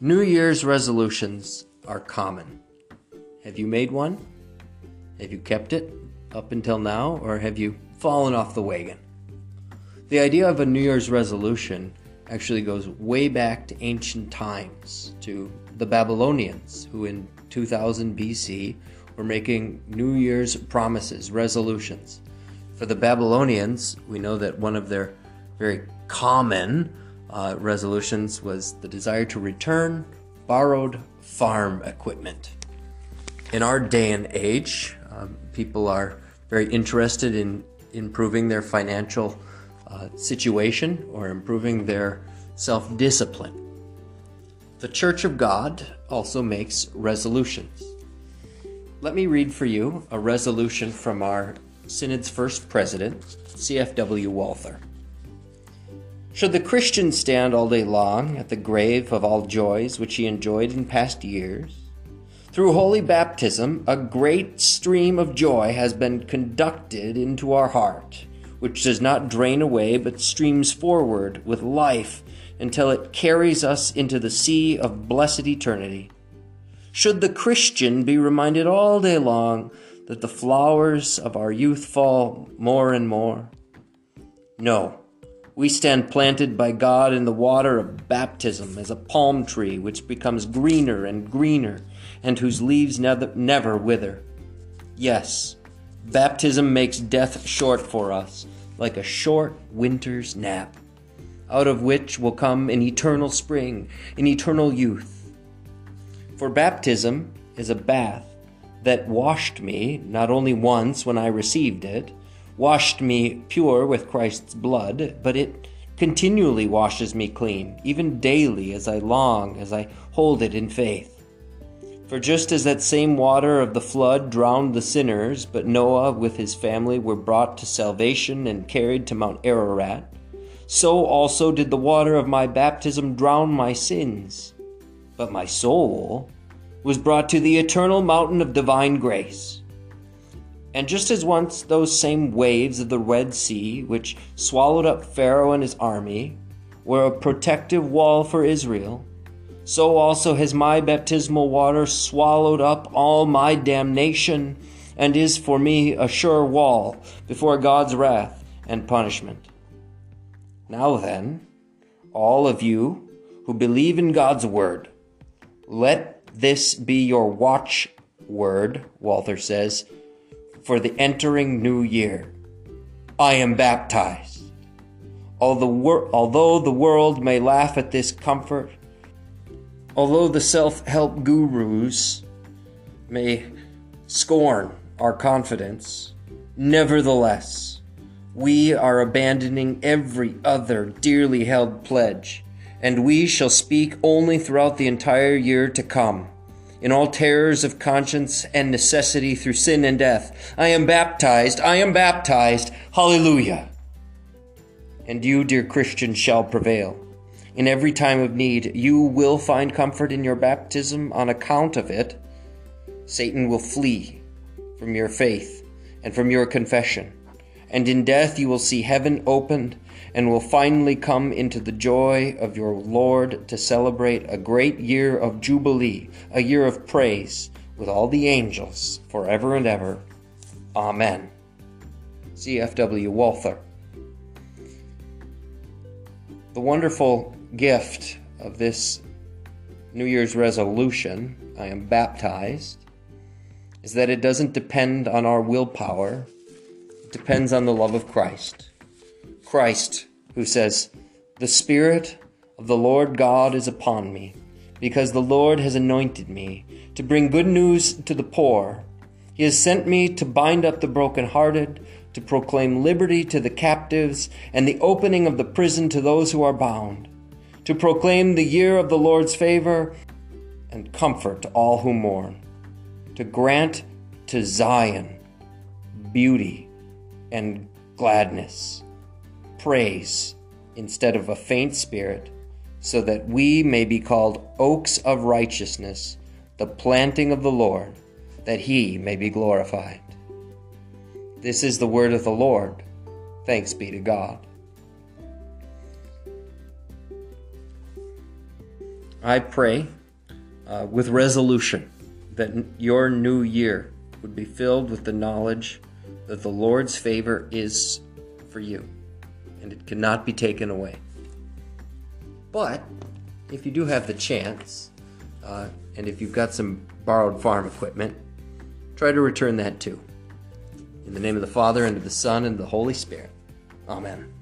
New Year's resolutions are common. Have you made one? Have you kept it up until now, or have you fallen off the wagon? The idea of a New Year's resolution actually goes way back to ancient times, to the Babylonians, who in 2000 BC were making New Year's promises, resolutions. For the Babylonians, we know that one of their very common uh, resolutions was the desire to return borrowed farm equipment. In our day and age, um, people are very interested in improving their financial uh, situation or improving their self discipline. The Church of God also makes resolutions. Let me read for you a resolution from our Synod's first president, CFW Walther. Should the Christian stand all day long at the grave of all joys which he enjoyed in past years? Through holy baptism, a great stream of joy has been conducted into our heart, which does not drain away but streams forward with life until it carries us into the sea of blessed eternity. Should the Christian be reminded all day long that the flowers of our youth fall more and more? No. We stand planted by God in the water of baptism as a palm tree which becomes greener and greener and whose leaves never, never wither. Yes, baptism makes death short for us, like a short winter's nap, out of which will come an eternal spring, an eternal youth. For baptism is a bath that washed me not only once when I received it, washed me pure with Christ's blood, but it continually washes me clean, even daily as I long, as I hold it in faith. For just as that same water of the flood drowned the sinners, but Noah with his family were brought to salvation and carried to Mount Ararat, so also did the water of my baptism drown my sins. But my soul was brought to the eternal mountain of divine grace. And just as once those same waves of the Red Sea, which swallowed up Pharaoh and his army, were a protective wall for Israel, so also has my baptismal water swallowed up all my damnation and is for me a sure wall before God's wrath and punishment. Now then, all of you who believe in God's word, let this be your watch word, Walther says for the entering new year. I am baptized. Although the world may laugh at this comfort, although the self help gurus may scorn our confidence, nevertheless, we are abandoning every other dearly held pledge, and we shall speak only throughout the entire year to come in all terrors of conscience and necessity through sin and death. I am baptized, I am baptized. Hallelujah. And you, dear Christian, shall prevail. In every time of need, you will find comfort in your baptism on account of it. Satan will flee from your faith and from your confession. And in death, you will see heaven opened and will finally come into the joy of your Lord to celebrate a great year of Jubilee, a year of praise with all the angels forever and ever. Amen. CFW Walther. The wonderful gift of this New Year's resolution, I am baptized, is that it doesn't depend on our willpower, depends on the love of Christ. Christ, who says, The Spirit of the Lord God is upon me, because the Lord has anointed me to bring good news to the poor. He has sent me to bind up the brokenhearted, to proclaim liberty to the captives, and the opening of the prison to those who are bound, to proclaim the year of the Lord's favor and comfort to all who mourn, to grant to Zion beauty and gladness praise instead of a faint spirit, so that we may be called oaks of righteousness, the planting of the Lord, that he may be glorified. This is the word of the Lord. Thanks be to God. I pray uh, with resolution that your new year would be filled with the knowledge that the Lord's favor is for you and it cannot be taken away. But if you do have the chance, uh, and if you've got some borrowed farm equipment, try to return that too. In the name of the Father, and of the Son, and of the Holy Spirit. Amen.